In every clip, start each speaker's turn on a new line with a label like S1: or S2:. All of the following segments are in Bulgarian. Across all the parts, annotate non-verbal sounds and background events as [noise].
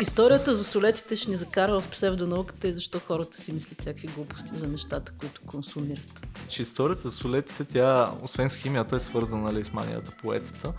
S1: Историята за солетите ще ни закара в псевдонауката и защо хората си мислят всякакви глупости за нещата, които консумират.
S2: Че историята за солетите, тя, освен с химията, е свързана нали, с манията по етата.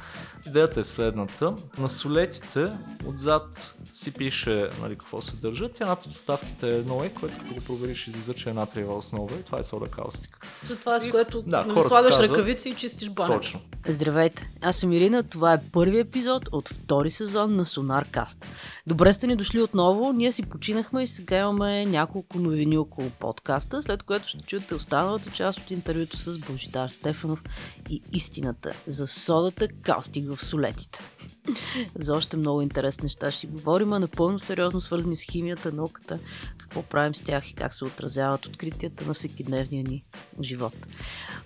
S2: Идеята е следната. На солетите отзад си пише нали, какво се държат. Тя над доставките е 1 което като го провериш излиза, че е натриева основа и това е сода каустик.
S1: Това е с което да, нали, слагаш казват, ръкавици и чистиш баня.
S2: Точно.
S1: Здравейте, аз съм Ирина, това е първи епизод от втори сезон на Sonar Cast. Добре сте ни дошли отново, ние си починахме и сега имаме няколко новини около подкаста, след което ще чуете останалата част от интервюто с Божидар Стефанов и истината за содата каустик в солетите. [laughs] За още много интересни неща ще говорим, а напълно сериозно свързани с химията, науката, какво правим с тях и как се отразяват откритията на всекидневния ни живот.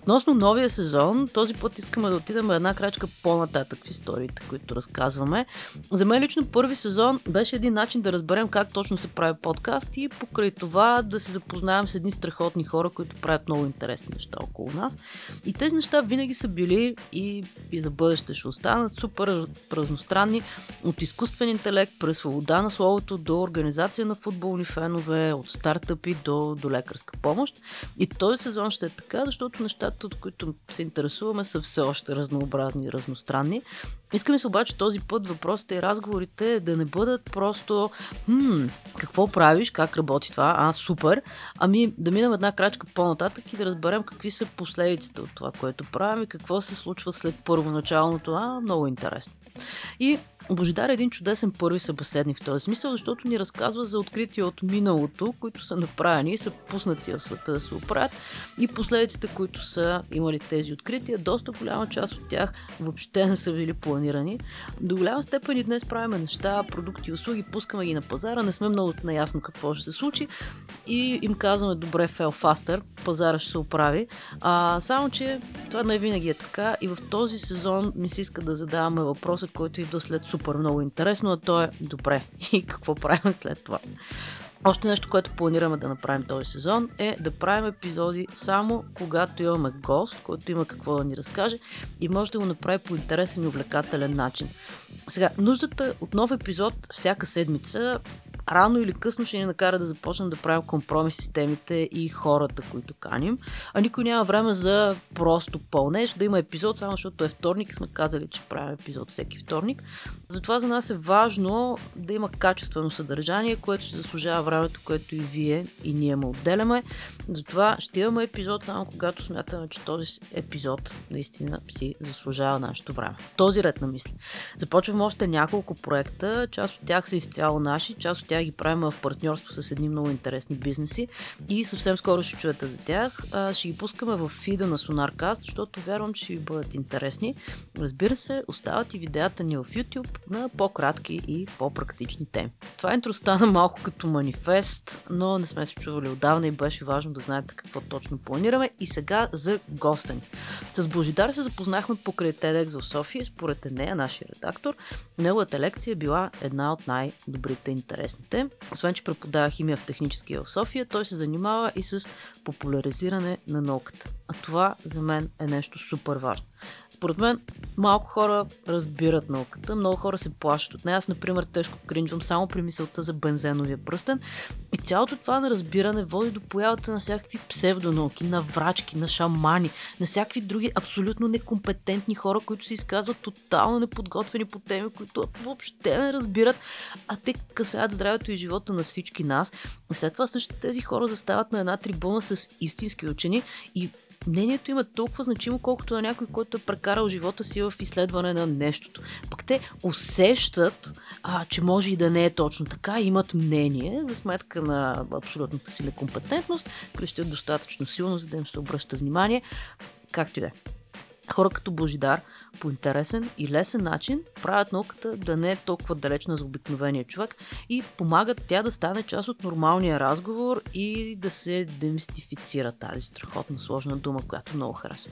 S1: Относно новия сезон, този път искаме да отидем една крачка по-нататък в историите, които разказваме. За мен лично първи сезон беше един начин да разберем как точно се прави подкаст и покрай това да се запознаем с едни страхотни хора, които правят много интересни неща около нас. И тези неща винаги са били и, и за бъдеще ще останат супер разностранни от изкуствен интелект през свобода на словото до организация на футболни фенове, от стартъпи до, до лекарска помощ. И този сезон ще е така, защото нещата от които се интересуваме, са все още разнообразни и разностранни. Искаме се обаче този път въпросите и разговорите да не бъдат просто хм, какво правиш, как работи това, а супер, ами да минем една крачка по-нататък и да разберем какви са последиците от това, което правим и какво се случва след първоначалното, а много интересно. И Божидар е един чудесен първи събеседник в този смисъл, защото ни разказва за открития от миналото, които са направени и са пуснати в света да се оправят и последиците, които са имали тези открития. Доста голяма част от тях въобще не са били планирани. До голяма степен и днес правим неща, продукти и услуги, пускаме ги на пазара, не сме много наясно какво ще се случи и им казваме добре, фел фастър, пазара ще се оправи. А, само, че това не винаги е така и в този сезон ми се иска да задаваме въпроса, който идва след супер много интересно, а то е добре. [laughs] И какво правим след това? Още нещо, което планираме да направим този сезон е да правим епизоди само когато имаме гост, който има какво да ни разкаже и може да го направи по интересен и увлекателен начин. Сега, нуждата от нов епизод всяка седмица рано или късно ще ни накара да започнем да правим компромиси с темите и хората, които каним. А никой няма време за просто пълнеж, да има епизод, само защото е вторник и сме казали, че правим епизод всеки вторник. Затова за нас е важно да има качествено съдържание, което ще заслужава времето, което и вие и ние му отделяме. Затова ще имаме епизод само когато смятаме, че този епизод наистина си заслужава нашето време. Този ред на мисли. Започваме още няколко проекта, част от тях са изцяло наши, част от тях ги правим в партньорство с едни много интересни бизнеси и съвсем скоро ще чуете за тях. Ще ги пускаме в фида на SonarCast, защото вярвам, че ви бъдат интересни. Разбира се, остават и видеята ни в YouTube на по-кратки и по-практични теми. Това интро стана малко като манифест, но не сме се чували отдавна и беше важно да знаете какво точно планираме. И сега за госта ни. С Божидар се запознахме покрай TEDx в София. Според нея, нашия редактор, неговата лекция била една от най-добрите интересни науките. Освен, че преподава химия в техническия в София, той се занимава и с популяризиране на науката. А това за мен е нещо супер важно. Според мен малко хора разбират науката, много хора се плащат от нея. Аз, например, тежко кринжвам само при мисълта за бензеновия пръстен. И цялото това на разбиране води до появата на всякакви псевдонауки, на врачки, на шамани, на всякакви други абсолютно некомпетентни хора, които се изказват тотално неподготвени по теми, които въобще не разбират, а те касаят здравето и живота на всички нас. След това същите тези хора застават на една трибуна с истински учени и мнението има толкова значимо, колкото на някой, който е прекарал живота си в изследване на нещото. Пък те усещат, а, че може и да не е точно така, имат мнение за сметка на абсолютната си некомпетентност, крещят достатъчно силно, за да им се обръща внимание. Както и да е. Хора като Божидар по интересен и лесен начин правят науката да не е толкова далечна за обикновения човек и помагат тя да стане част от нормалния разговор и да се демистифицира тази страхотна сложна дума, която много харесва.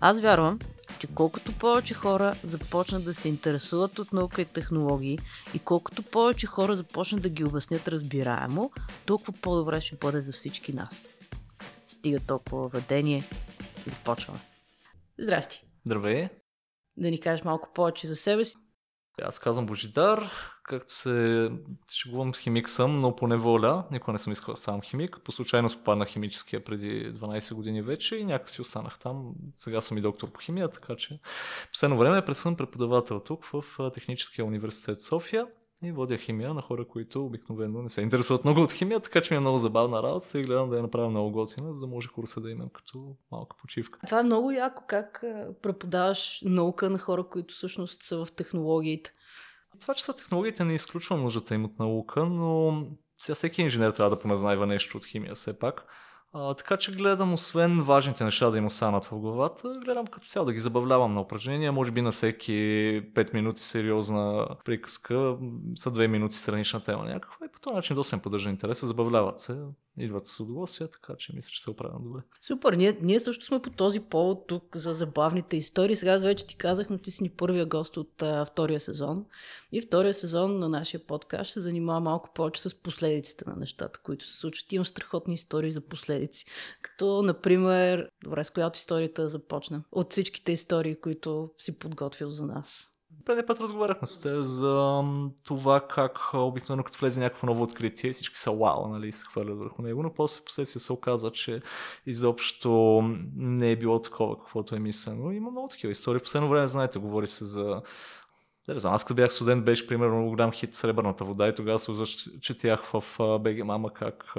S1: Аз вярвам, че колкото повече хора започнат да се интересуват от наука и технологии и колкото повече хора започнат да ги обяснят разбираемо, толкова по-добре ще бъде за всички нас. Стига толкова въведение. Започваме. Здрасти.
S2: Здравей.
S1: Да ни кажеш малко повече за себе си.
S2: Аз казвам Божидар, както се шегувам с химик съм, но по неволя. Никога не съм искал да ставам химик. По случайност попаднах химическия преди 12 години вече и някакси останах там. Сега съм и доктор по химия, така че последно време съм преподавател тук в Техническия университет София и водя химия на хора, които обикновено не се интересуват много от химия, така че ми е много забавна работа и гледам да я направя много готина, за да може курса да имам като малка почивка.
S1: Това е много яко, как преподаваш наука на хора, които всъщност са в технологиите.
S2: Това, че са технологиите не изключва нуждата им от наука, но сега всеки инженер трябва да поназнайва нещо от химия все пак. А, така че гледам, освен важните неща да им останат в главата, гледам като цяло да ги забавлявам на упражнения, може би на всеки 5 минути сериозна приказка, са 2 минути странична тема някаква и по този начин доста им поддържа интереса, забавляват се идват с удоволствие, така че мисля, че се оправям добре.
S1: Супер, ние, ние също сме по този повод тук за забавните истории. Сега вече ти казах, но ти си ни първия гост от а, втория сезон. И втория сезон на нашия подкаст ще се занимава малко повече с последиците на нещата, които се случват. Имам страхотни истории за последици. Като, например, добре, с която историята започна? От всичките истории, които си подготвил за нас.
S2: Преди път разговаряхме с те за това как обикновено като влезе някакво ново откритие, всички са вау, нали, се хвърлят върху него, но после последствие се оказва, че изобщо не е било такова, каквото е мислено. Има много такива истории. Последно време, знаете, говори се за знам, аз като бях студент беше примерно голям хит Сребърната вода и тогава се четях в БГ Мама как,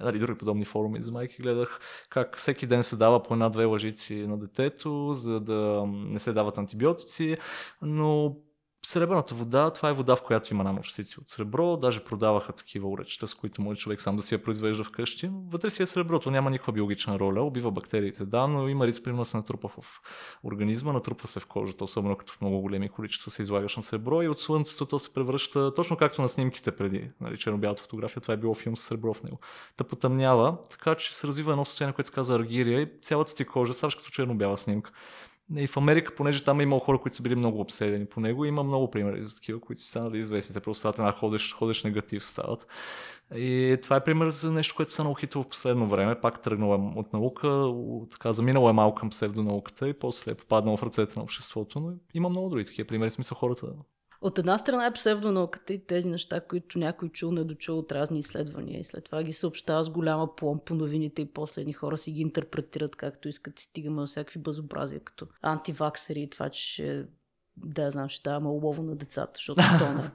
S2: нали, други подобни форуми за майки гледах как всеки ден се дава по една-две лъжици на детето, за да не се дават антибиотици, но Сребърната вода, това е вода, в която има наночастици от сребро. Даже продаваха такива уречета, с които може човек сам да си я произвежда вкъщи. Вътре си е среброто, няма никаква биологична роля. Убива бактериите, да, но има риск примерно да се натрупа в организма, натрупва се в кожата, особено като в много големи количества се излагаш на сребро и от слънцето то се превръща точно както на снимките преди. Нали, черно-бялата фотография, това е било филм с сребро в него. Та потъмнява, така че се развива едно състояние, което се казва аргирия и цялата ти кожа, ставаш като черно-бяла снимка. И в Америка, понеже там е имало хора, които са били много обседени по него, има много примери за такива, които са станали известни. Те просто стават една ходещ, ходещ негатив стават. И това е пример за нещо, което са наухито в последно време. Пак тръгнала от наука, така заминало е малко към псевдонауката и после е попаднал в ръцете на обществото. Но има много други такива примери. Смисъл хората
S1: от една страна е псевдонауката и тези неща, които някой чул, не дочул от разни изследвания и след това ги съобщава с голяма плом по новините и после едни хора си ги интерпретират както искат и стигаме до всякакви безобразия, като антиваксери и това, че ще да, знам, ще даваме улово на децата, защото [laughs] то не.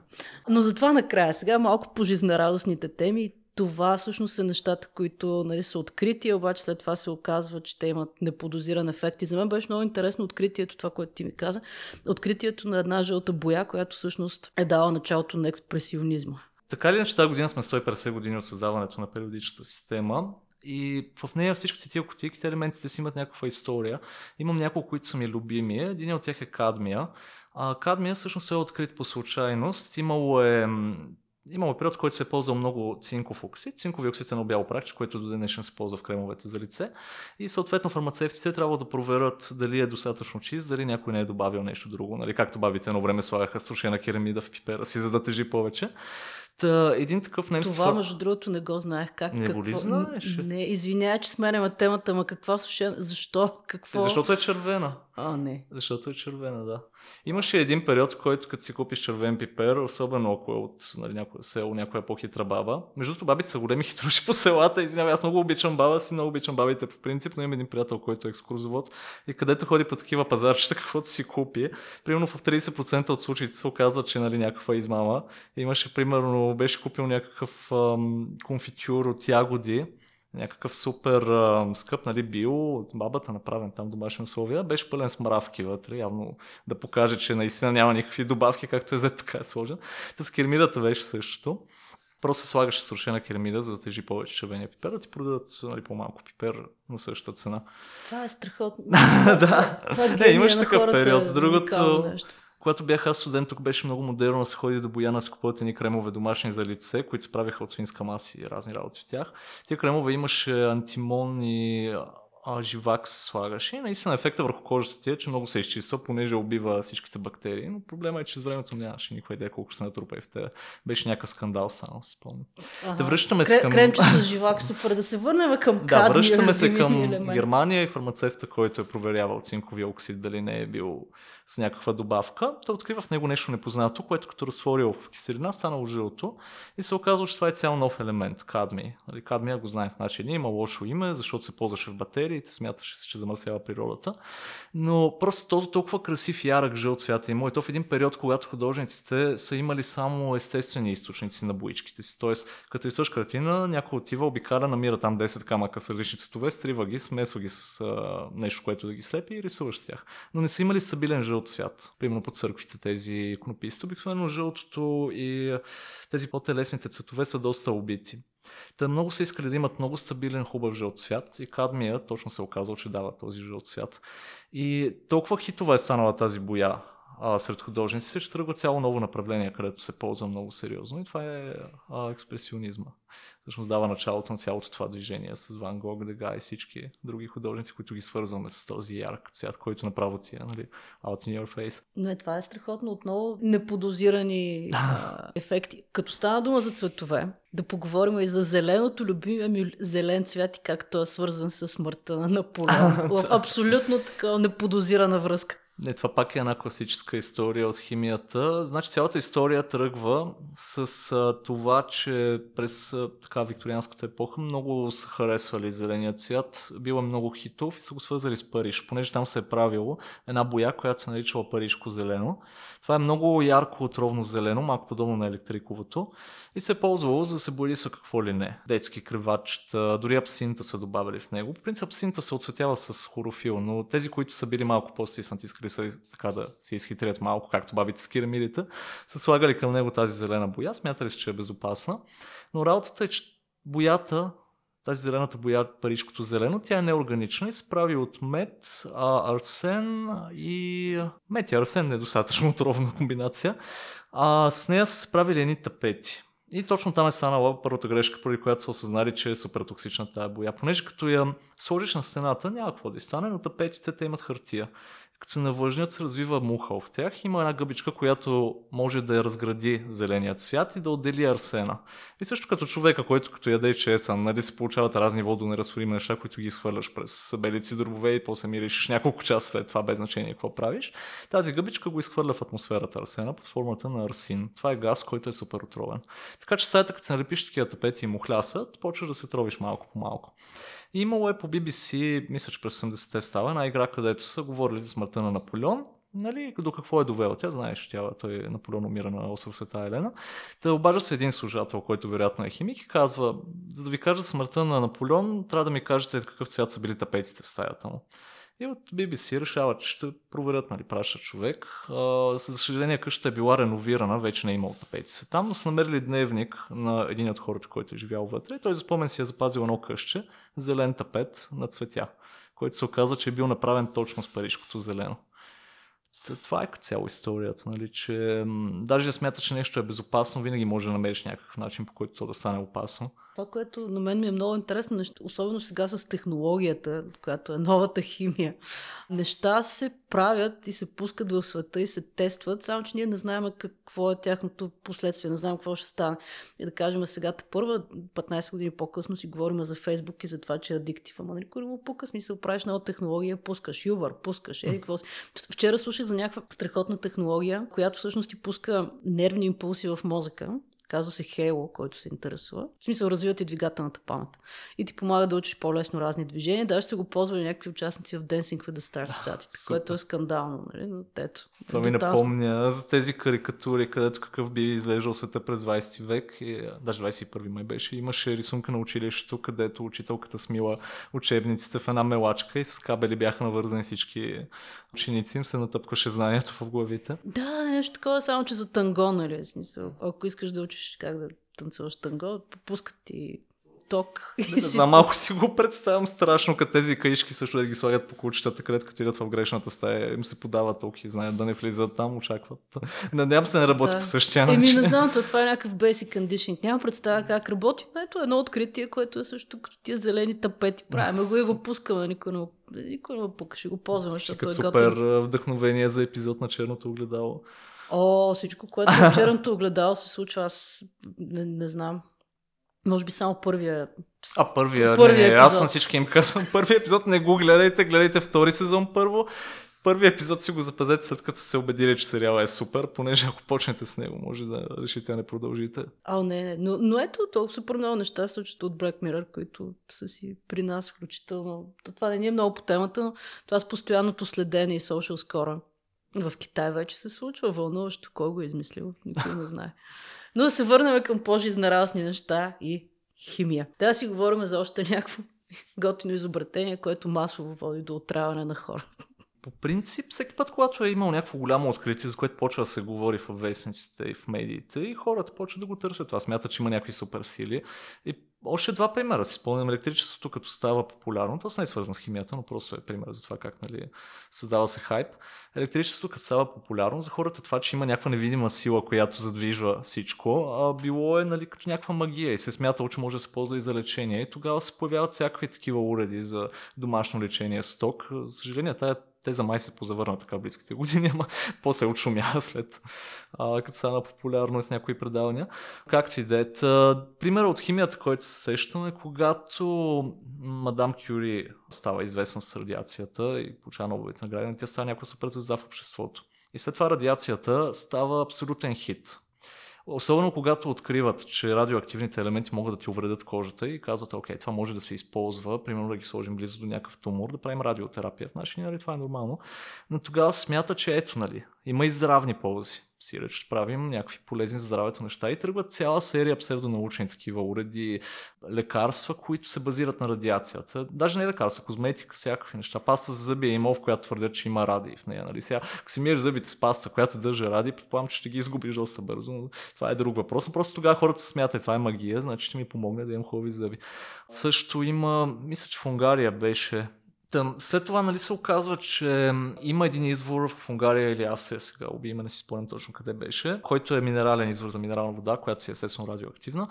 S1: Но затова накрая, сега малко по жизнерадостните теми това всъщност са нещата, които нали, са открити, обаче след това се оказва, че те имат неподозиран ефект. И за мен беше много интересно откритието, това, което ти ми каза, откритието на една жълта боя, която всъщност е дала началото на експресионизма.
S2: Така ли иначе тази година сме 150 години от създаването на периодичната система и в нея всичките тия кутийки, елементите си имат някаква история. Имам няколко, които са ми любими. Един от тях е кадмия. А, кадмия всъщност е открит по случайност. Имало е Имало период, в който се е ползвал много цинков оксид. Цинкови оксид е на бял прах, който до днешен се ползва в кремовете за лице. И съответно фармацевтите трябва да проверят дали е достатъчно чист, дали някой не е добавил нещо друго. Нали, както бабите едно време слагаха струшена керамида в пипера си, за да тежи повече. Та, един такъв немски
S1: Това, между другото, не го знаех. Как,
S2: не какво... го ли знаеш?
S1: Не, извинявай, че сменяме темата, ама каква сушена... Защо? Какво?
S2: Защото е червена.
S1: А, не.
S2: Защото е червена, да. Имаше един период, в който като си купиш червен пипер, особено ако е от нали, някое село, някоя по-хитра баба. Между другото, бабите са големи [laughs] хитруши по селата. Извинявай, аз много обичам баба си, много обичам бабите по принцип, но имам един приятел, който е екскурзовод и където ходи по такива пазарчета, [laughs] каквото си купи. Примерно в 30% от случаите се оказва, че нали, някаква измама. Имаше, примерно, беше купил някакъв ам, конфитюр от ягоди някакъв супер а, скъп, нали, бил от бабата направен там домашни условия, беше пълен с мравки вътре, явно да покаже, че наистина няма никакви добавки, както е за така е сложен. Та с кермидата беше същото. Просто се слагаше срушена керамида, за да тежи повече червения пипер, да ти продадат нали, по-малко пипер на същата цена.
S1: Това е страхотно. [laughs]
S2: да. Не, имаш такъв период. Другото, когато бях аз студент, тук беше много модерно да се ходи до Бояна с купуват едни кремове домашни за лице, които се правиха от свинска маса и разни работи в тях. Тия кремове имаше антимон и а, живак се слагаше и наистина ефекта върху кожата ти е, че много се изчиства, понеже убива всичките бактерии, но проблема е, че с времето нямаше никаква идея колко се натрупа и в те. Беше някакъв скандал станал, си спомням.
S1: Ага.
S2: Да връщаме се към...
S1: Кремче с живак, супер. Да се върнем към [laughs]
S2: Да, връщаме се към елемент. Германия и фармацевта, който е проверявал цинковия оксид, дали не е бил с някаква добавка. Той открива в него нещо непознато, което като разтворил в киселина, станало жълто и се оказва, че това е цял нов елемент, кадми. Нали, кадмия го знаем в нашия има лошо име, защото се ползваше в батериите, смяташе се, че замърсява природата. Но просто този толкова красив ярък жълт цвят има и то в един период, когато художниците са имали само естествени източници на боичките си. Тоест, като рисуваш картина, някой отива, обикаля, намира там 10 камъка с различни цветове, стрива ги, смесва ги с а, нещо, което да ги слепи и рисуваш с тях. Но не са имали стабилен жълт цвят. Примерно по църквите тези конописти, обикновено жълтото и тези по-телесните цветове са доста убити. Та много са искали да имат много стабилен, хубав жълт цвят и кадмия точно се оказал, че дава този жълт цвят. И толкова хитова е станала тази боя а, сред художниците, че тръгва цяло ново направление, където се ползва много сериозно и това е а, експресионизма. Всъщност дава началото на цялото това движение с Ван Гог, Дега и всички други художници, които ги свързваме с този ярък цвят, който направо ти е нали, out in your face.
S1: Но е, това е страхотно. Отново неподозирани а, [laughs] ефекти. Като стана дума за цветове, да поговорим и за зеленото, любимия ми зелен цвят и как той е свързан с смъртта на Наполеон. [laughs] Абсолютно така неподозирана връзка.
S2: Не, това пак е една класическа история от химията. Значи цялата история тръгва с а, това, че през а, така викторианската епоха много са харесвали зеления цвят. Бил е много хитов и са го свързали с Париж, понеже там се е правило една боя, която се наричала парижко зелено. Това е много ярко отровно зелено, малко подобно на електриковото и се е ползвало за да се бои с какво ли не. Детски кръвачета, дори апсинта са добавили в него. По принцип апсинта се оцветява с хорофил, но тези, които са били малко по-стиснати, искали са така да се изхитрят малко, както бабите с кирамидите, са слагали към него тази зелена боя, смятали се, че е безопасна. Но работата е, че боята тази зелената боя, паричкото зелено, тя е неорганична и се прави от мед, а, арсен и... Мед и арсен е достатъчно отровна комбинация. А, с нея са се правили едни тапети. И точно там е станала първата грешка, поради която са осъзнали, че е супер токсична тази боя. Понеже като я сложиш на стената, няма какво да стане, но тапетите те имат хартия като се навлажнят, се развива муха в тях. Има една гъбичка, която може да я разгради зеления цвят и да отдели арсена. И също като човека, който като яде чесън, нали се получават разни водонеразтворими неща, които ги изхвърляш през белици дробове и после миришиш няколко часа след това, без значение какво правиш. Тази гъбичка го изхвърля в атмосферата арсена под формата на арсин. Това е газ, който е супер отровен. Така че сайта, като се налепиш такива тапети и мухлясът, почваш да се тровиш малко по малко. Имало е по BBC, мисля, че през 80-те става, една игра, където са говорили за смъртта на Наполеон. Нали, до какво е довела? Тя знаеш, тя, той е Наполеон умира на остров Света Елена. Та обажда се един служател, който вероятно е химик и казва, за да ви кажа смъртта на Наполеон, трябва да ми кажете какъв цвят са били тапетите в стаята му. И от BBC решават, че ще проверят, нали, праща човек. А, за съжаление къщата е била реновирана, вече не е имал тапети там, но са намерили дневник на един от хората, който е живял вътре. И той за спомен си е запазил едно къще, зелен тапет на цветя, който се оказа, че е бил направен точно с парижкото зелено това е като цяло историята, нали, че даже да смята, че нещо е безопасно, винаги може да намериш някакъв начин, по който то да стане опасно.
S1: Това, което на мен ми е много интересно, особено сега с технологията, която е новата химия. Неща се правят и се пускат в света и се тестват, само че ние не знаем какво е тяхното последствие, не знаем какво ще стане. И да кажем сега, първа 15 години по-късно си говорим за Фейсбук и за това, че е адиктив. Ама никой не му пука смисъл, правиш нова технология, пускаш Юбър, пускаш, еди какво си. Вчера слушах за някаква страхотна технология, която всъщност ти пуска нервни импулси в мозъка Казва се Halo, който се интересува. В смисъл, развиват и двигателната памет. И ти помага да учиш по-лесно разни движения. Даже сте го ползвали някакви участници в Dancing with the Stars [laughs] чатите, което е скандално. Нали? Но, ето,
S2: Това ми напомня за тези карикатури, където какъв би излежал света през 20 век, и, даже 21 май беше. Имаше рисунка на училището, където учителката смила учебниците в една мелачка и с кабели бяха навързани всички ученици. Им се натъпкаше знанието в главите.
S1: Да, нещо такова, само че за танго, нали? Смисъл, ако искаш да учиш учиш как да танцуваш танго, пускат ти ток.
S2: Не, не знам, малко си го представям страшно, като тези каишки също да ги слагат по кучетата, където като идат в грешната стая, им се подава ток и знаят да не влизат там, очакват. Надявам се не работи
S1: Да.
S2: по същия начин.
S1: Еми, не знам, то това е [laughs] някакъв basic conditioning. Няма представа как работи, но ето едно откритие, което е също като тия зелени тапети. Правим го и го пускаме, никой не, никой не го пука, ще го ползваме, защото е
S2: супер
S1: готин.
S2: а, вдъхновение за епизод на черното огледало.
S1: О, всичко, което в черното огледало се случва, аз не, не знам. Може би само първия.
S2: А първия,
S1: Първия
S2: не, не, аз съм всички им казвам, [laughs] първия епизод не го гледайте, гледайте втори сезон първо. Първият епизод си го запазете след като сте се убедили, че сериала е супер, понеже ако почнете с него, може да решите да не продължите.
S1: А, не, не. Но, но ето, толкова супер много неща се случват от Black Mirror, които са си при нас включително. То Това не ни е много по темата, но това с постоянното следене и social score. В Китай вече се случва вълнуващо. Кой го е измислил? Никой не знае. Но да се върнем към по-жизнерадостни неща и химия. Да си говорим за още някакво готино изобретение, което масово води до отравяне на хора.
S2: По принцип, всеки път, когато е имал някакво голямо откритие, за което почва да се говори в вестниците и в медиите, и хората почват да го търсят. Това смятат, че има някакви суперсили. И още два примера си спомням. Електричеството, като става популярно, то не е свързано с химията, но просто е пример за това как нали, създава се хайп. Електричеството, като става популярно, за хората това, че има някаква невидима сила, която задвижва всичко, а било е нали, като някаква магия и се е смятало, че може да се ползва и за лечение. И тогава се появяват всякакви такива уреди за домашно лечение с ток. За съжаление, тая теза май се позавърна така близките години, ама [laughs] после отшумя [laughs] след а, като стана популярно с някои предавания. Както и да е. Пример от химията, който се сещаме, когато мадам Кюри става известна с радиацията и получава Нобеловите награди, тя става някаква супер звезда в обществото. И след това радиацията става абсолютен хит. Особено когато откриват, че радиоактивните елементи могат да ти увредят кожата и казват, окей, това може да се използва, примерно да ги сложим близо до някакъв тумор, да правим радиотерапия. Значи, нали, това е нормално. Но тогава смята, че ето, нали, има и здравни ползи. Си реч, правим някакви полезни за здравето неща и тръгват цяла серия псевдонаучни такива уреди, лекарства, които се базират на радиацията. Даже не лекарства, козметика, всякакви неща. Паста за зъби е имал, в която твърдят, че има радий в нея. Нали? Сега, ако си миеш зъбите с паста, която съдържа радий, предполагам, че ще ги изгубиш доста бързо. Но това е друг въпрос. Но просто тогава хората се смятат, това е магия, значи ще ми помогне да имам хубави зъби. Също има, мисля, че в Унгария беше Тъм, след това нали, се оказва, че има един извор в Унгария или Австрия сега, име, не си спомням точно къде беше, който е минерален извор за минерална вода, която си е естествено радиоактивна.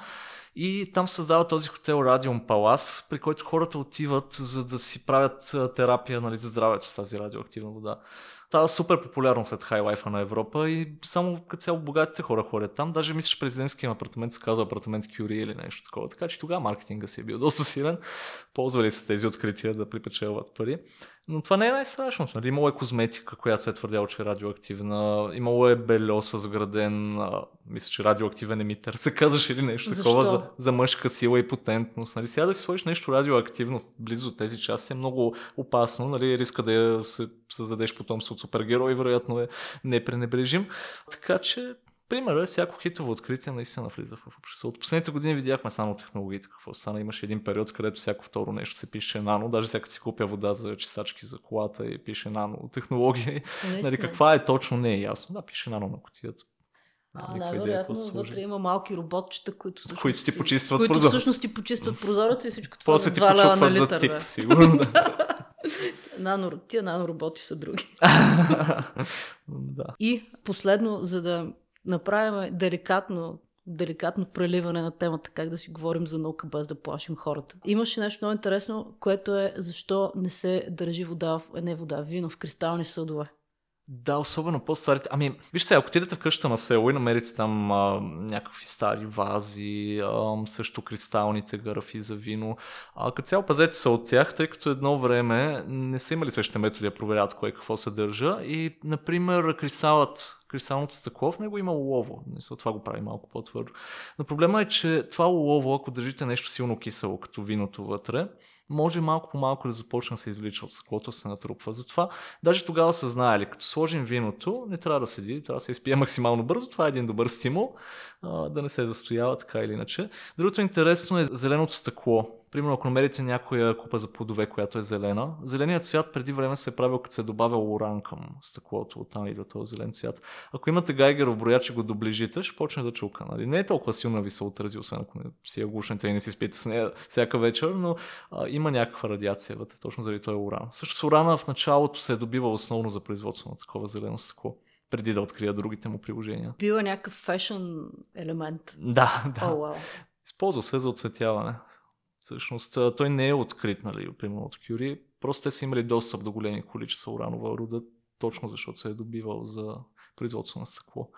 S2: И там създава този хотел Радиум Палас, при който хората отиват за да си правят терапия нали, за здравето с тази радиоактивна вода. Става супер популярно след хайлайфа на Европа и само като цяло богатите хора ходят там. Даже мисля, че президентския апартамент се казва апартамент Кюри или нещо такова. Така че тогава маркетинга си е бил доста силен. Ползвали се тези открития да припечелват пари. Но това не е най-страшното. Нали? Имало е козметика, която се е твърдяла, че е радиоактивна. Имало е бельо с вграден, а, мисля, че радиоактивен емитър, се казваше или нещо
S1: Защо?
S2: такова за, за мъжка сила и потентност. Нали? Сега да си сложиш нещо радиоактивно близо до тези части е много опасно. Нали? Риска да се създадеш потомство от супергерой, вероятно е непренебрежим. Така че Примерът е всяко хитово откритие наистина влиза в обществото. Последните години видяхме само технологиите какво стана. Имаше един период, където всяко второ нещо се пише нано. Даже всяка си купя вода за чистачки за колата и пише нано технология. [laughs] Нали, каква е точно не е ясно. Да, пише нано на котията.
S1: А, да, вероятно, вътре има малки роботчета, които всъщност
S2: Които ти почистват
S1: които
S2: прозореца.
S1: всъщност ти почистват прозореца и всичко това
S2: После
S1: за
S2: ти
S1: 2 лева на
S2: почупват за
S1: литър.
S2: тип,
S1: бе.
S2: сигурно. Да. [laughs]
S1: Нано, тия нанороботи са други. [laughs]
S2: да.
S1: И последно, за да направим деликатно деликатно преливане на темата, как да си говорим за наука без да плашим хората. Имаше нещо много интересно, което е защо не се държи вода, в, не вода, вино в кристални съдове.
S2: Да, особено по-старите. Ами, вижте, ако отидете в къщата на село и намерите там а, някакви стари вази, а, също кристалните графи за вино, а, като цяло пазете се от тях, тъй като едно време не са имали същите методи да проверят кое какво съдържа и, например, кристалът кристалното стъкло, в него има олово. Това го прави малко по-твърдо. Но проблема е, че това олово, ако държите нещо силно кисело, като виното вътре, може малко по малко да започне да се извлича от стъклото, се натрупва. Затова даже тогава са знаели, като сложим виното, не трябва да седи, трябва да се изпие максимално бързо. Това е един добър стимул, да не се застоява така или иначе. Другото интересно е зеленото стъкло Примерно, ако намерите някоя купа за плодове, която е зелена, зеленият цвят преди време се е правил, като се е добавил уран към стъклото, оттам идва този зелен цвят. Ако имате гайгеров брояч и го доближите, ще почне да чука. Нали? Не е толкова силно ви се отрази, освен ако не си я глушнете и не си спите с нея всяка вечер, но а, има някаква радиация вътре, точно заради този уран. Също с урана в началото се е добивал основно за производство на такова зелено стъкло преди да открия другите му приложения.
S1: Бива някакъв фешън елемент.
S2: Да, да.
S1: О, вау.
S2: Използва се за оцветяване. Всъщност той не е открит, нали, примерно от Кюри. Просто те са имали достъп до големи количества уранова руда, точно защото се е добивал за производство на стъкло.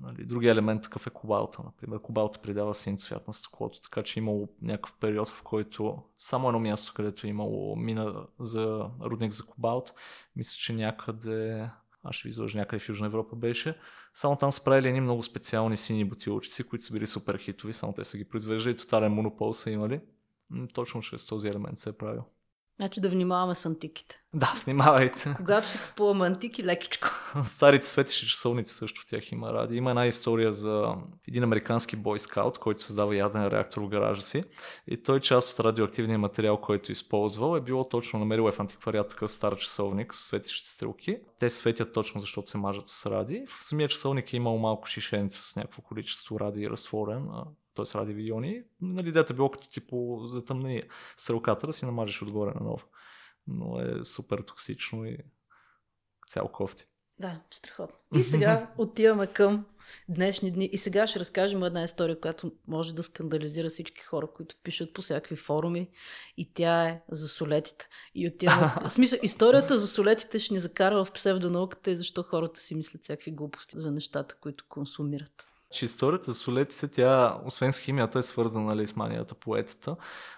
S2: Нали, другия елемент такъв е кобалта. Например, кобалта придава син цвят на стъклото, така че е имало някакъв период, в който само едно място, където е имало мина за рудник за кобалт, мисля, че някъде аз ще ви излъжа някъде в Южна Европа беше. Само там са правили едни много специални сини бутилчици, които са били супер хитови, само те са ги произвеждали, тотален монопол са имали. Точно чрез този елемент се е правил.
S1: Значи да внимаваме с антиките. [laughs]
S2: Да, внимавайте.
S1: Когато си купуваме антики, лекичко. [laughs]
S2: Старите светещи часовници също в тях има ради. Има една история за един американски бойскаут, който създава яден реактор в гаража си. И той част от радиоактивния материал, който е използвал, е било точно намерил е в антиквариат такъв стар часовник с светещи стрелки. Те светят точно защото се мажат с ради. В самия часовник е имал малко шишенца с някакво количество ради разтворен т.е. радиови иони. Нали, идеята било като типо затъмни стрелката да си намажеш отгоре на ново. Но е супер токсично и цял кофти.
S1: Да, страхотно. И сега [laughs] отиваме към днешни дни. И сега ще разкажем една история, която може да скандализира всички хора, които пишат по всякакви форуми. И тя е за солетите. И отиваме... [laughs] В смисъл, историята за солетите ще ни закара в псевдонауката и защо хората си мислят всякакви глупости за нещата, които консумират
S2: че историята с солетите, тя, освен с химията, е свързана нали, с манията поетата.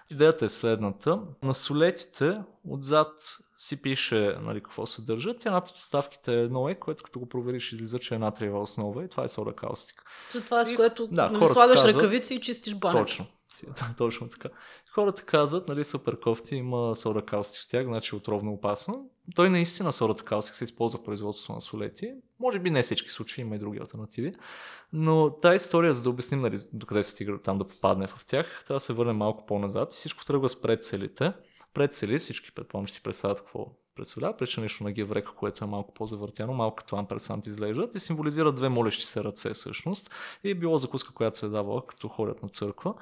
S2: Идеята е следната. На солетите отзад си пише нали, какво се държат. Тя над съставките е едно е, което като го провериш излиза, че е натриева основа и това е сода каустик.
S1: Това е с което да, нали, слагаш казват, ръкавици и чистиш банята.
S2: Точно. [laughs] Точно така. Хората казват, нали, супер кофти, има сода каустик в тях, значи е отровно опасно. Той наистина содата каустик се използва в производството на солети. Може би не всички случаи, има и други альтернативи. Но тази история, за да обясним нали, докъде се стига там да попадне в тях, трябва да се върнем малко по-назад и всичко тръгва с предцелите. Предцели, всички предполагам, си представят какво представлява, преча нещо на геврека, което е малко по-завъртяно, малко като амперсант изглеждат и символизира две молещи се ръце всъщност и е било закуска, която се е давала като ходят на църква.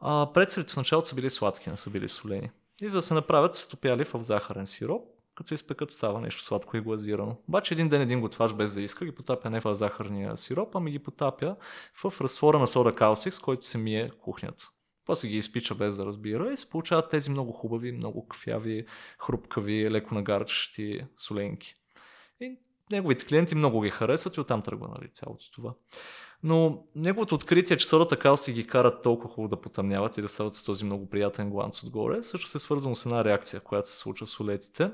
S2: А, предцелите в началото са били сладки, не са били солени. И за да се направят, се топяли в захарен сироп, като се изпекат става нещо сладко и глазирано. Обаче един ден един готвач без да иска ги потапя не в захарния сироп, ами ги потапя в разтвора на сода каусик, с който се мие кухнята. После ги изпича без да разбира и се получават тези много хубави, много кафяви, хрупкави, леко нагарчещи соленки. И неговите клиенти много ги харесват и оттам тръгва нали, цялото това. Но неговото откритие, че сората калси ги карат толкова хубаво да потъмняват и да стават с този много приятен гланц отгоре, също се е свързано с една реакция, която се случва с олетите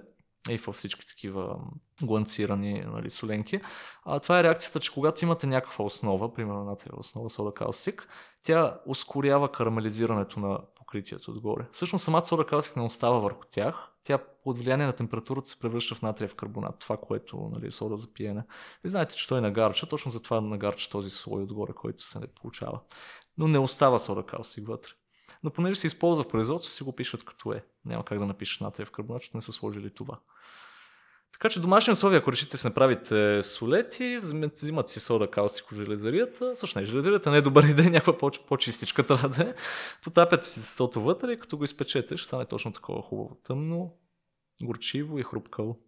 S2: и във всички такива гланцирани нали, соленки. А, това е реакцията, че когато имате някаква основа, примерно натриева основа, сода каустик, тя ускорява карамелизирането на покритието отгоре. Всъщност самата сода каустик не остава върху тях, тя под влияние на температурата се превръща в натриев карбонат, това, което нали, е сода за пиене. И знаете, че той нагарча, точно затова нагарча този слой отгоре, който се не получава. Но не остава сода каустик вътре. Но понеже се използва в производство, си го пишат като е. Няма как да напишеш натриев карбонат, защото не са сложили това. Така че домашни условия, ако решите си направите солети, взимат си сода каустик от железарията. Също не, железарията не е добър идея, [laughs] някаква по-чистичка трябва да е. Потапяте си тестото вътре и като го изпечете, ще стане точно такова хубаво тъмно, горчиво и хрупкаво.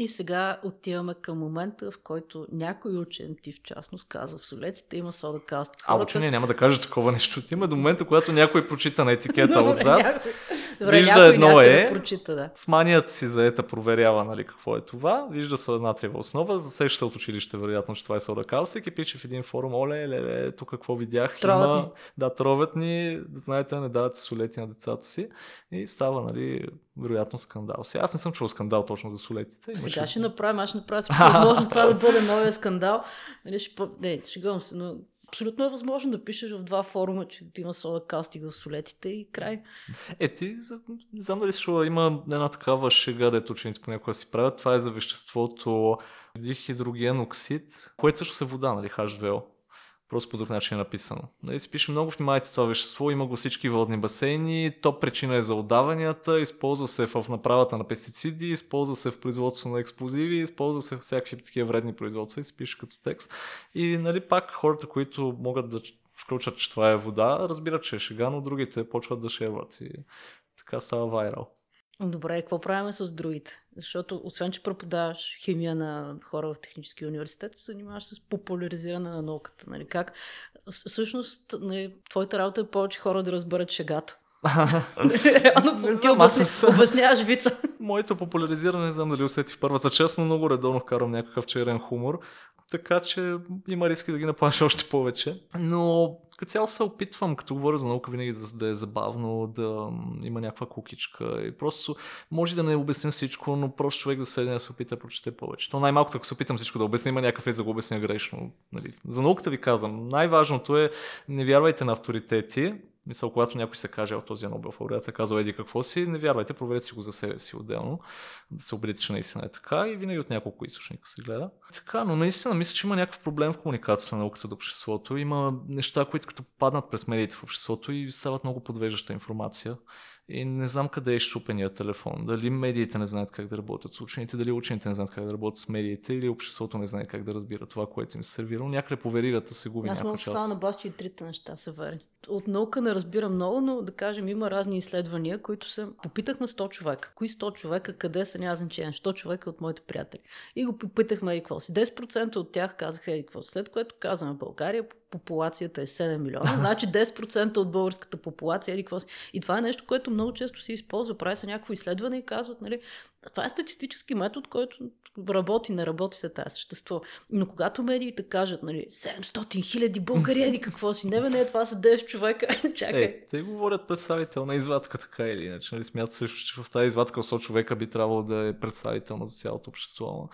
S1: И сега отиваме към момента, в който някой учен, ти в частност, каза в солетите има сода каст.
S2: Хората... А учения няма да каже такова нещо. Има до момента, когато някой прочита на етикета [laughs] отзад, някой... Добре, вижда едно е, да прочита, да. в манията си заета проверява нали, какво е това, вижда се натриева основа, засеща се от училище, вероятно, че това е сода каустик и пише в един форум, оле, ле, тук какво видях,
S1: тровът има...
S2: Ни. Да, тровят ни, знаете, не дават солети на децата си и става, нали, вероятно скандал. Сега аз не съм чул скандал точно за солетите.
S1: Сега ще направим, аз ще направя [laughs] всичко възможно това да бъде новия скандал. Нали, ще, не, шегувам се, но абсолютно е възможно да пишеш в два форума, че има сода кастинг в солетите и край.
S2: Е, ти, не знам дали си има една такава шега, дето ученици понякога си правят. Това е за веществото дихидроген оксид, което също се вода, нали, H2O Просто по друг начин е написано. Нали, си пише много внимайте това вещество, има го всички водни басейни, то причина е за отдаванията, използва се в направата на пестициди, използва се в производство на експлозиви, използва се в всякакви такива вредни производства и се пише като текст. И нали, пак хората, които могат да включат, че това е вода, разбират, че е шега, но другите почват да шеват и така става вайрал.
S1: Добре, какво правим с другите? Защото, освен, че преподаваш химия на хора в технически университет, се занимаваш с популяризиране на науката. Нали? Как? Всъщност, нали, твоята работа е повече хора да разберат шегата. [laughs] Реално, ти обясня, обясняваш вица.
S2: Моето популяризиране, не знам дали усети в първата част, но много редовно карам някакъв черен хумор така че има риски да ги наплаша още повече. Но като цяло се опитвам, като говоря за наука, винаги да, да е забавно, да има някаква кукичка. И просто може да не обясня всичко, но просто човек да седне да се опита да прочете повече. То най-малкото, ако се опитам всичко да обясня, има някакъв е за да го обясня грешно. Нали. За науката ви казвам, най-важното е не вярвайте на авторитети, Мисъл, когато някой се каже от този Нобел лауреат е казал еди какво си, не вярвайте, проверете си го за себе си отделно, да се убедите, че наистина е така и винаги от няколко източника се гледа. Така, но наистина мисля, че има някакъв проблем в комуникацията на науката до обществото. Има неща, които като попаднат през медиите в обществото и стават много подвеждаща информация. И не знам къде е щупения телефон. Дали медиите не знаят как да работят с учените, дали учените не знаят как да работят с медиите, или обществото не знае как да разбира това, което им се сервира. Някъде по веригата се губи
S1: Аз
S2: мога да
S1: на бас, че и трите неща са верни. От наука не разбира много, но да кажем има разни изследвания, които са... Попитахме 100 човека. Кои 100 човека, къде са, няма значение. 100 човека от моите приятели. И го попитахме и какво си. 10% от тях казаха и какво. След което казваме България, популацията е 7 милиона, [laughs] значи 10% от българската популация е какво си. И това е нещо, което много често се използва. Прави се някакво изследване и казват, нали, това е статистически метод, който работи, не работи се тази същество. Но когато медиите кажат, нали, 700 хиляди българи, еди [laughs] какво си, не бе, не, това са 10 човека, [laughs] чакай.
S2: Е, те говорят представител на извадка, така или иначе. Нали, смятат също, че в тази извадка 100 човека би трябвало да е представител за цялото общество.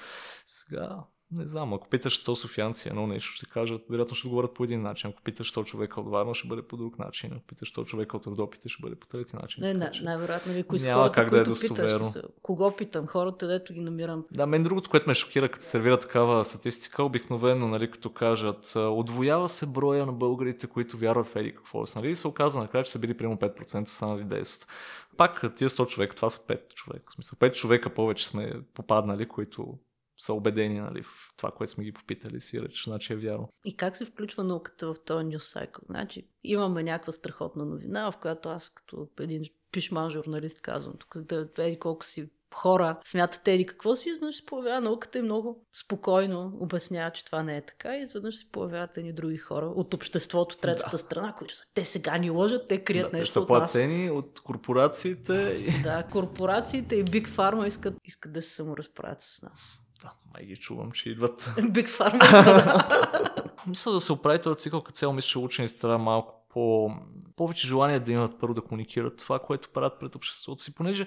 S2: Сега не знам, ако питаш 100 софианци едно нещо, ще кажат, вероятно ще отговорят по един начин. Ако питаш 100 човека от Варна, ще бъде по друг начин. Ако питаш 100 човека от Родопите, ще бъде по трети начин.
S1: Не, не, най-вероятно ви кои са хората, как да е достоверно. Питаш, кого питам? Хората, дето ги намирам.
S2: Да, мен другото, което ме шокира, като сервира такава статистика, обикновено, нали, като кажат, отвоява се броя на българите, които вярват в еди какво. Нали, се оказа накрая, че са били примерно 5%, станали 10%. Пак тия 100 човека, това са 5 човека. В смисъл, 5 човека повече сме попаднали, които са убедени нали, в това, което сме ги попитали си реч, значи е вярно.
S1: И как се включва науката в този news cycle? Значи, имаме някаква страхотна новина, в която аз като един пишман журналист казвам, тук да еди колко си хора смятат еди какво си, изведнъж се появява науката и много спокойно обяснява, че това не е така и изведнъж се появяват едни други хора от обществото, третата да. страна, които са те сега ни лъжат, те крият да, нещо
S2: са
S1: от нас.
S2: платени от корпорациите.
S1: Да, корпорациите и Big Pharma искат, искат да се саморазправят с нас.
S2: Да, май ги чувам, че идват. [laughs]
S1: Биг Pharma. [laughs]
S2: мисля да се оправи този цикъл, като цяло мисля, че учените трябва малко по... повече желание да имат първо да комуникират това, което правят пред обществото си, понеже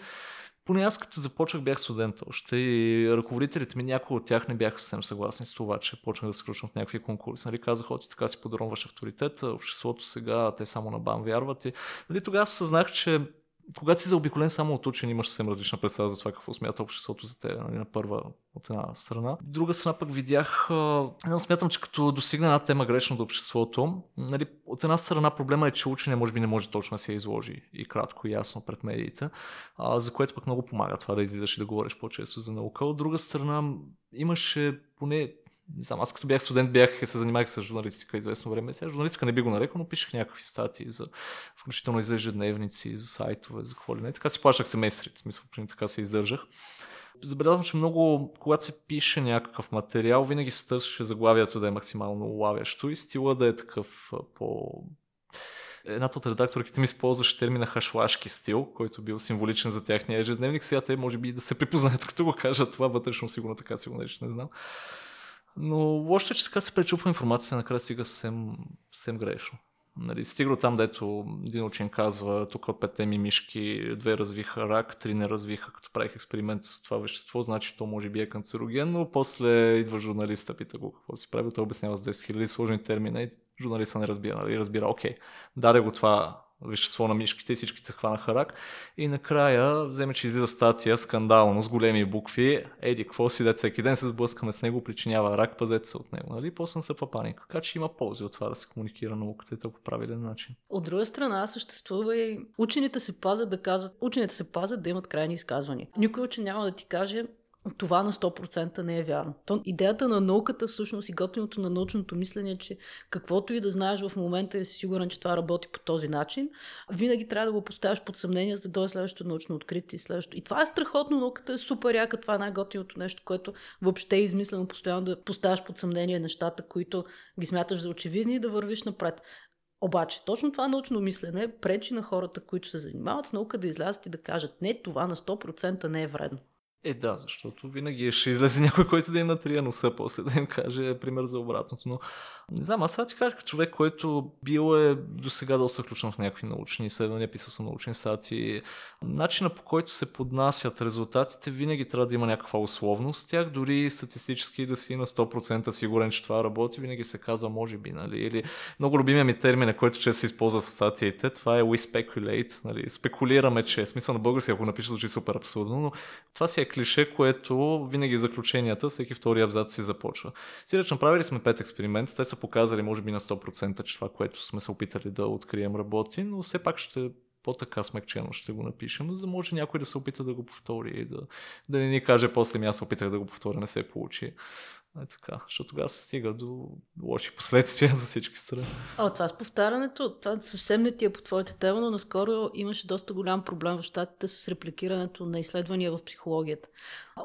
S2: поне аз като започнах бях студент още и ръководителите ми, някои от тях не бяха съвсем съгласни с това, че почнах да се включвам в някакви конкурси. Нали, казах, ти така си подронваш авторитет, обществото сега, те само на бам вярват. И, нали, тогава съзнах, че когато си заобиколен само от учени, имаш съвсем различна представа за това какво смята обществото за теб, нали, на първа от една страна. Друга страна пък видях, а, смятам, че като достигна една тема грешно до обществото, нали, от една страна проблема е, че учене може би не може точно да се изложи и кратко и ясно пред медиите, а, за което пък много помага това да излизаш и да говориш по-често за наука. От друга страна имаше поне не знам, аз като бях студент бях се занимавах с журналистика известно време. Сега журналистика не би го нарекал, но пишех някакви статии, за, включително и за ежедневници, за сайтове, за какво ли не. Така си плащах семестрите, смисъл, така се издържах. Забелязвам, че много, когато се пише някакъв материал, винаги се търсеше заглавието да е максимално улавящо и стила да е такъв по Едната от редакторките ми използваше термина хашлашки стил, който бил символичен за тяхния ежедневник. Сега те може би да се припознаят, като го кажат това вътрешно, сигурно така си го нарича, не знам. Но лошо е, че така се пречупва информация, накрая стига съвсем, съвсем грешно. Нали, стига там, дето един учен казва, тук от петте ми мишки, две развиха рак, три не развиха, като правих експеримент с това вещество, значи то може би е канцероген, но после идва журналиста, пита го какво си прави, той обяснява с 10 000 сложни термини и журналиста не разбира, нали, разбира, окей, даде го това вещество на мишките и всичките хванаха рак. И накрая вземе, че излиза статия скандално с големи букви. Еди, какво си да всеки ден се сблъскаме с него, причинява рак, пазете се от него. Нали? После се паника. Така че има ползи от това да се комуникира науката и то по правилен начин.
S1: От друга страна съществува и учените се пазят да казват, учените се пазят да имат крайни изказвания. Никой учен няма да ти каже, това на 100% не е вярно. То, идеята на науката всъщност и готвеното на научното мислене е, че каквото и да знаеш в момента е сигурен, че това работи по този начин, винаги трябва да го поставяш под съмнение, за да дойде следващото научно откритие. Следващото. И това е страхотно, науката е супер яка, това е най-готиното нещо, което въобще е измислено постоянно да поставяш под съмнение нещата, които ги смяташ за очевидни и да вървиш напред. Обаче, точно това научно мислене пречи на хората, които се занимават с наука да излязат и да кажат, не, това на 100% не е вредно.
S2: Е, да, защото винаги ще излезе [laughs] някой, който да им натрия носа, после да им каже пример за обратното. Но не знам, аз сега ти кажа, човек, който бил е до сега доста включен в някакви научни изследвания, писал съм научни статии. Начина по който се поднасят резултатите винаги трябва да има някаква условност. Тях дори статистически да си на 100% сигурен, че това работи, винаги се казва може би, нали? Или много любимия ми термин, който често се използва в статиите, това е we speculate, нали? Спекулираме, че, смисъл на български, ако напиша, звучи супер абсурдно, но това си е клише, което винаги заключенията, всеки втори абзац си започва. Сиреч, направили сме пет експеримента, те са показали може би на 100%, че това, което сме се опитали да открием работи, но все пак ще по-така смекчено ще го напишем, за да може някой да се опита да го повтори и да, да не ни каже после ми аз се опитах да го повторя, не се получи. Е така, защото тогава се стига до лоши последствия за всички страни.
S1: О, това с повтарянето, това съвсем не ти е по твоята тема, но наскоро имаше доста голям проблем в щатите с репликирането на изследвания в психологията.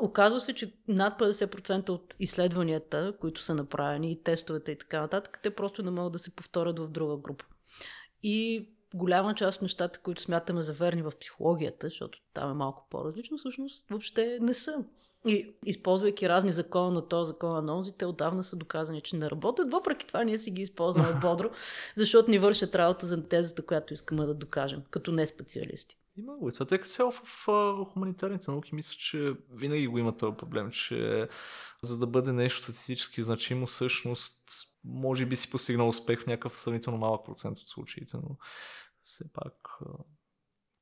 S1: Оказва се, че над 50% от изследванията, които са направени и тестовете и така нататък, те просто не могат да се повторят в друга група. И голяма част от нещата, които смятаме за верни в психологията, защото там е малко по-различно, всъщност въобще не са. И използвайки разни закона на този закон на нози, те отдавна са доказани, че не работят. Въпреки това ние си ги използваме [laughs] бодро, защото ни вършат работа за тезата, която искаме да докажем, като не специалисти.
S2: Има го. Това тъй като цяло в, в хуманитарните науки мисля, че винаги го има този проблем, че за да бъде нещо статистически значимо, всъщност може би си постигнал успех в някакъв сравнително малък процент от случаите, но все пак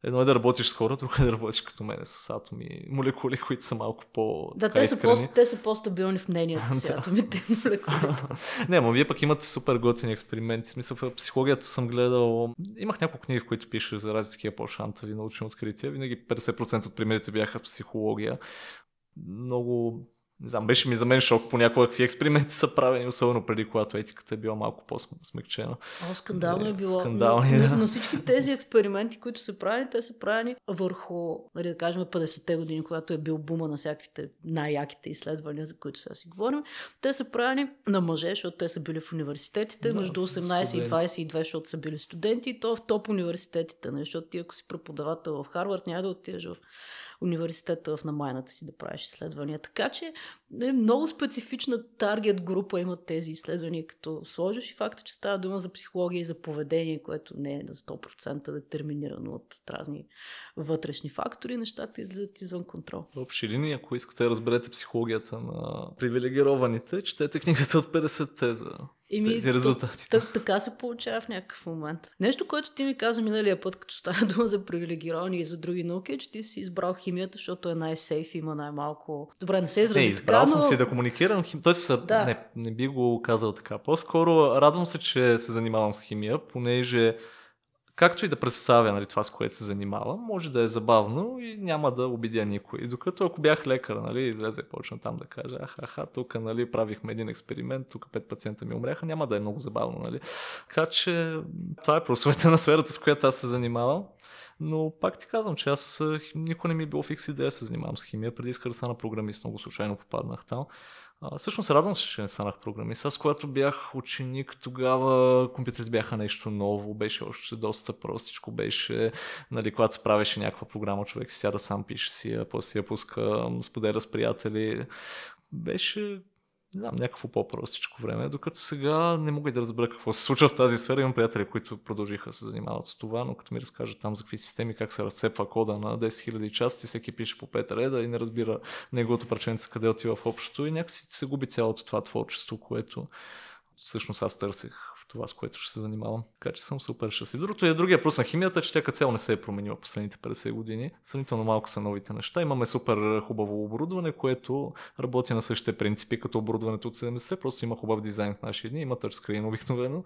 S2: Едно е да работиш с хора, друго е да работиш като мене с атоми, молекули, които са малко по
S1: Да, те са, по, те са по-стабилни в мнението [laughs] си, атомите и молекулите. [laughs]
S2: Не, но вие пък имате супер готини експерименти. Смисъл, в психологията съм гледал... Имах няколко книги, в които пише за разни такива по-шантави научни открития. Винаги 50% от примерите бяха психология. Много не знам, беше ми за мен шок по някакви експерименти са правени, особено преди когато етиката е била малко по-смекчена.
S1: О, скандално е било. Скандални, но, да. но, всички тези експерименти, които са правени, те са правени върху, нали да кажем, 50-те години, когато е бил бума на всякаквите най-яките изследвания, за които сега си говорим. Те са правени на мъже, защото те са били в университетите, да, между 18 студенти. и 22, защото са били студенти, и то в топ университетите? Нали, защото ти ако си преподавател в Харвард, няма да отидеш в университета в намайната си да правиш изследвания. Така че е много специфична таргет група имат тези изследвания, като сложиш и факта, че става дума за психология и за поведение, което не е на 100% детерминирано от разни вътрешни фактори, нещата излизат извън контрол.
S2: В общи линии, ако искате да разберете психологията на привилегированите, четете книгата от 50 теза ми, тези резултати.
S1: Т- така се получава в някакъв момент. Нещо, което ти ми каза миналия път, като стана дума за привилегировани и за други науки, е, че ти си избрал химията, защото е най-сейф, има най-малко... Добре, не се изрази
S2: Не, избрал така, но... съм си да комуникирам химия. Тоест, да. не, не би го казал така. По-скоро радвам се, че се занимавам с химия, понеже както и да представя нали, това, с което се занимавам, може да е забавно и няма да обидя никой. Докато ако бях лекар, нали, излезе и почна там да кажа, аха, тук нали, правихме един експеримент, тук пет пациента ми умряха, няма да е много забавно. Нали. Така че това е просвета на сферата, с която аз се занимавам. Но пак ти казвам, че аз никой не ми е било фикс идея се занимавам с химия. Преди исках да стана програмист, много случайно попаднах там. А, всъщност радвам се, че не станах програмист. Аз когато бях ученик, тогава компютрите бяха нещо ново, беше още доста простичко, беше, нали, когато се правеше някаква програма, човек си сяда сам, пише си, а после я пуска, споделя с приятели. Беше не знам, някакво по-простичко време, докато сега не мога и да разбера какво се случва в тази сфера. Имам приятели, които продължиха да се занимават с това, но като ми разкажат там за какви системи, как се разцепва кода на 10 000 части, всеки пише по 5 реда и не разбира неговото парченце къде отива в общото и някакси се губи цялото това творчество, което всъщност аз търсех в това, с което ще се занимавам. Така че съм супер щастлив. Другото е другия плюс на химията, че тя като цяло не се е променила последните 50 години. Сравнително малко са новите неща. Имаме супер хубаво оборудване, което работи на същите принципи като оборудването от 70 просто има хубав дизайн в наши дни, има тъчскрин обикновено.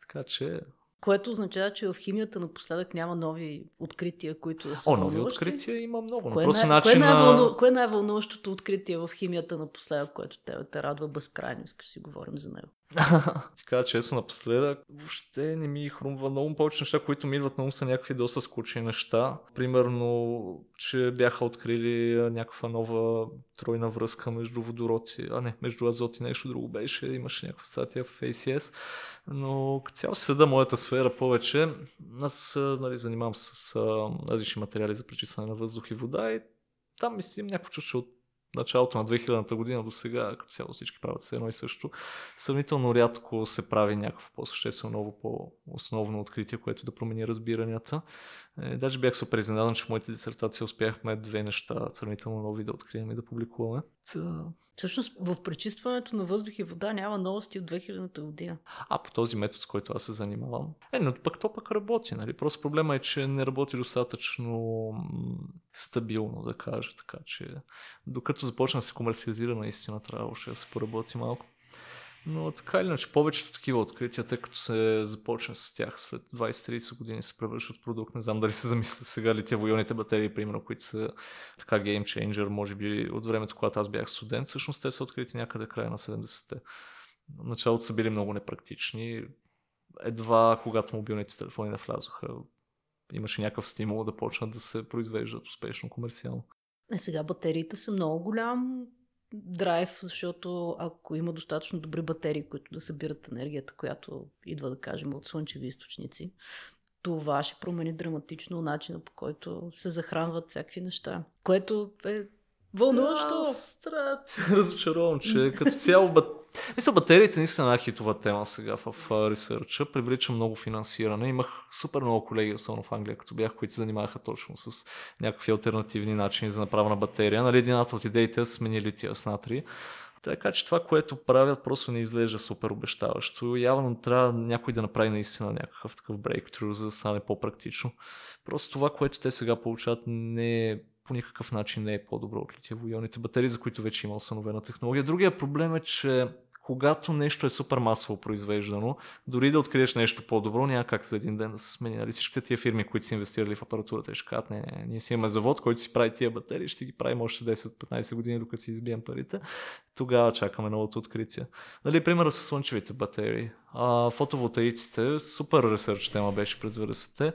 S2: Така че
S1: което означава, че в химията напоследък няма нови открития, които да са
S2: О, нови открития има много.
S1: Кое, най- начин... кое, най-вълну... кое е най-вълнуващото откритие в химията напоследък, което те, те радва безкрайно? Искаш си говорим за него. [laughs]
S2: Ти кажа честно напоследък, въобще не ми хрумва много повече неща, които ми идват на ум са някакви доста скучни неща. Примерно, че бяха открили някаква нова тройна връзка между водород и, а не, между азот и нещо друго беше, имаше някаква статия в ACS, но като цяло следа моята сфера повече. Аз нали, занимавам се с различни материали за пречистване на въздух и вода и там мислим някакво чуше от началото на 2000-та година до сега, като цяло всички правят се едно и също, сравнително рядко се прави някакво по-съществено ново, по-основно откритие, което да промени разбиранията. Е, даже бях супер изненадан, че в моите дисертации успяхме две неща сравнително нови да открием и да публикуваме. Та...
S1: Всъщност в пречистването на въздух и вода няма новости от 2000-та година.
S2: А по този метод, с който аз се занимавам. Е, но пък то пък работи, нали? Просто проблема е, че не работи достатъчно стабилно, да кажа. Така че докато започне да се комерциализира, наистина трябва още да се поработи малко. Но така или иначе, повечето такива открития, тъй като се започне с тях след 20-30 години се превръщат в продукт. Не знам дали се замислят сега ли воионите батерии, примерно, които са така changer, може би от времето, когато аз бях студент, всъщност те са открити някъде края на 70-те. Началото са били много непрактични. Едва когато мобилните телефони не влязоха, имаше някакъв стимул да почнат да се произвеждат успешно комерциално.
S1: Е, сега батериите са много голям драйв, защото ако има достатъчно добри батерии, които да събират енергията, която идва, да кажем, от слънчеви източници, това ще промени драматично начина по който се захранват всякакви неща. Което е вълнуващо.
S2: Да [laughs] разочаровам, че като цяло мисля, батериите наистина една хитова тема сега в ресърча. Привлича много финансиране. Имах супер много колеги, особено в Англия, като бях, които се занимаваха точно с някакви альтернативни начини за направа на батерия. Нали, едината от идеите е смени лития с натрий. Така че това, което правят, просто не изглежда супер обещаващо. Явно трябва някой да направи наистина някакъв такъв брейктру, за да стане по-практично. Просто това, което те сега получават, не е по никакъв начин не е по-добро от литиево-ионите батерии, за които вече има установена технология. Другия проблем е, че когато нещо е супер масово произвеждано, дори да откриеш нещо по-добро, няма как за един ден да се смени. Нали? Всичките тия фирми, които са инвестирали в апаратурата, ще кажат, не, не, ние си имаме завод, който си прави тия батерии, ще си ги правим още 10-15 години, докато си избием парите. Тогава чакаме новото откритие. Нали, примера с слънчевите батерии. А, фотоволтаиците, супер ресърч тема беше през 90-те,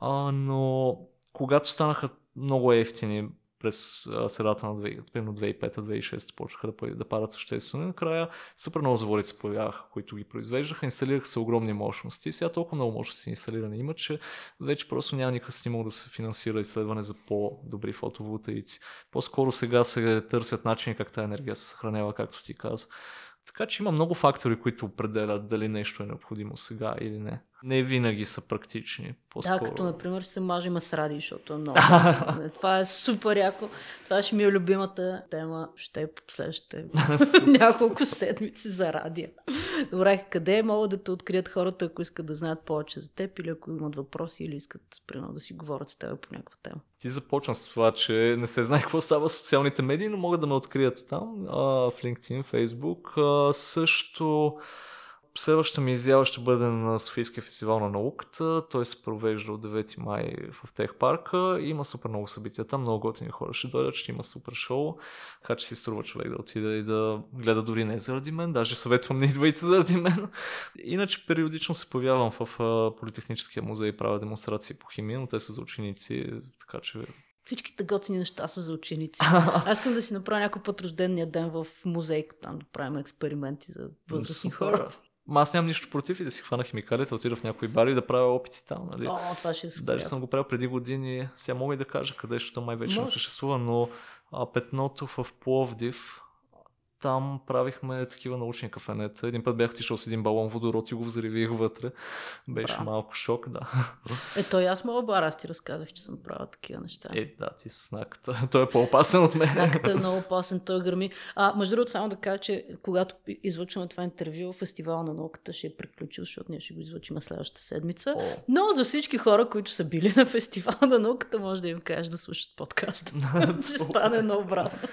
S2: а, но когато станаха много ефтини през средата на 2005-2006 почнаха да, да падат съществено. Накрая супер много заводи се появяваха, които ги произвеждаха, инсталираха се огромни мощности. Сега толкова много мощности инсталирани има, че вече просто няма никакъв стимул да се финансира изследване за по-добри фотоволтаици. По-скоро сега се търсят начини как тази енергия се съхранява, както ти каза. Така че има много фактори, които определят дали нещо е необходимо сега или не не винаги са практични.
S1: По-скоро. Да, като например се с ради, защото е много. [laughs] Това е супер яко. Това ще ми е любимата тема. Ще е следващите [laughs] няколко седмици за радио. Добре, къде могат да те открият хората, ако искат да знаят повече за теб или ако имат въпроси или искат примерно да си говорят с теб по някаква тема?
S2: Ти започна с това, че не се знае [laughs] какво става с социалните медии, но могат да ме открият там, в LinkedIn, Facebook. Също Следващата ми изява ще бъде на Софийския фестивал на науката. Той се провежда от 9 май в Тех парка. Има супер много събития там, много готини хора ще дойдат, ще има супер шоу. Така че си струва човек да отиде и да гледа дори не заради мен. Даже съветвам не идвайте заради мен. Иначе периодично се появявам в Политехническия музей и правя демонстрации по химия, но те са за ученици, така че
S1: Всичките готини неща са за ученици. [laughs] Аз искам да си направя някой път рождения ден в музейка, там да правим експерименти за възрастни хора.
S2: Аз нямам нищо против и да си хвана химикали, да отида в някой бар и да правя опити там. Нали?
S1: О, това ще е супер.
S2: Даже съм го правил преди години. Сега мога и да кажа къде, защото май вече Може. не съществува, но а, петното в Пловдив, там правихме такива научни кафенета. Един път бях отишъл с един балон водород и го взривих вътре. Беше
S1: Браво.
S2: малко шок, да.
S1: Ето, и аз мога бар, аз ти разказах, че съм правил такива неща.
S2: Е, да, ти с знаката. [laughs] Той е по-опасен от мен.
S1: Знаката е много опасен, той гърми. А, между другото, само да кажа, че когато излъчваме това интервю, фестивал на науката ще е приключил, защото ние ще го излъчим следващата седмица.
S2: О,
S1: Но за всички хора, които са били на фестивал на науката, може да им кажеш да слушат подкаста. [laughs] ще стане много обратно.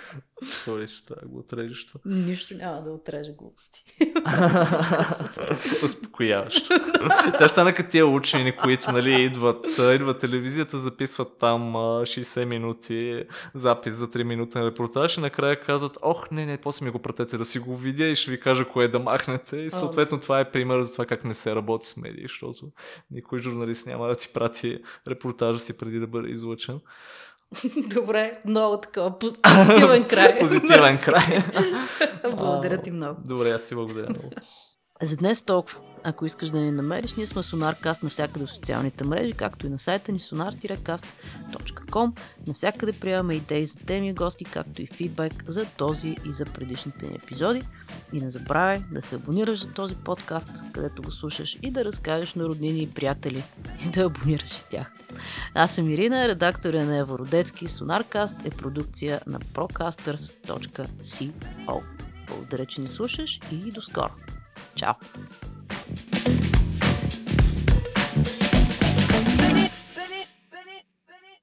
S2: Сори, ще трябва да го отрежеш. това.
S1: Нищо няма да отрежа глупости. [laughs]
S2: Успокояващо. Сега ще стана като тия учени, които нали, идват, идват телевизията, записват там а, 60 минути запис за 3 минутен репортаж и накрая казват, ох, не, не, после ми го пратете да си го видя и ще ви кажа кое да махнете. И съответно това е пример за това как не се работи с медии, защото никой журналист няма да ти прати репортажа си преди да бъде излъчен. [laughs]
S1: Добре, много такова по- позитивен край. [laughs]
S2: Позитивен край.
S1: Благодаря ти много.
S2: Добре, аз си благодаря много.
S1: За днес толкова. Ако искаш да ни намериш, ние сме SonarCast навсякъде в социалните мрежи, както и на сайта ни sonar-cast.com. Навсякъде приемаме идеи за теми и гости, както и фидбек за този и за предишните ни епизоди. И не забравяй да се абонираш за този подкаст, където го слушаш и да разкажеш на роднини и приятели [laughs] и да абонираш и тях. Аз съм Ирина, редактор е на Евородецки. SonarCast е продукция на procasters.co. Благодаря, че ни слушаш и до скоро. Ciao.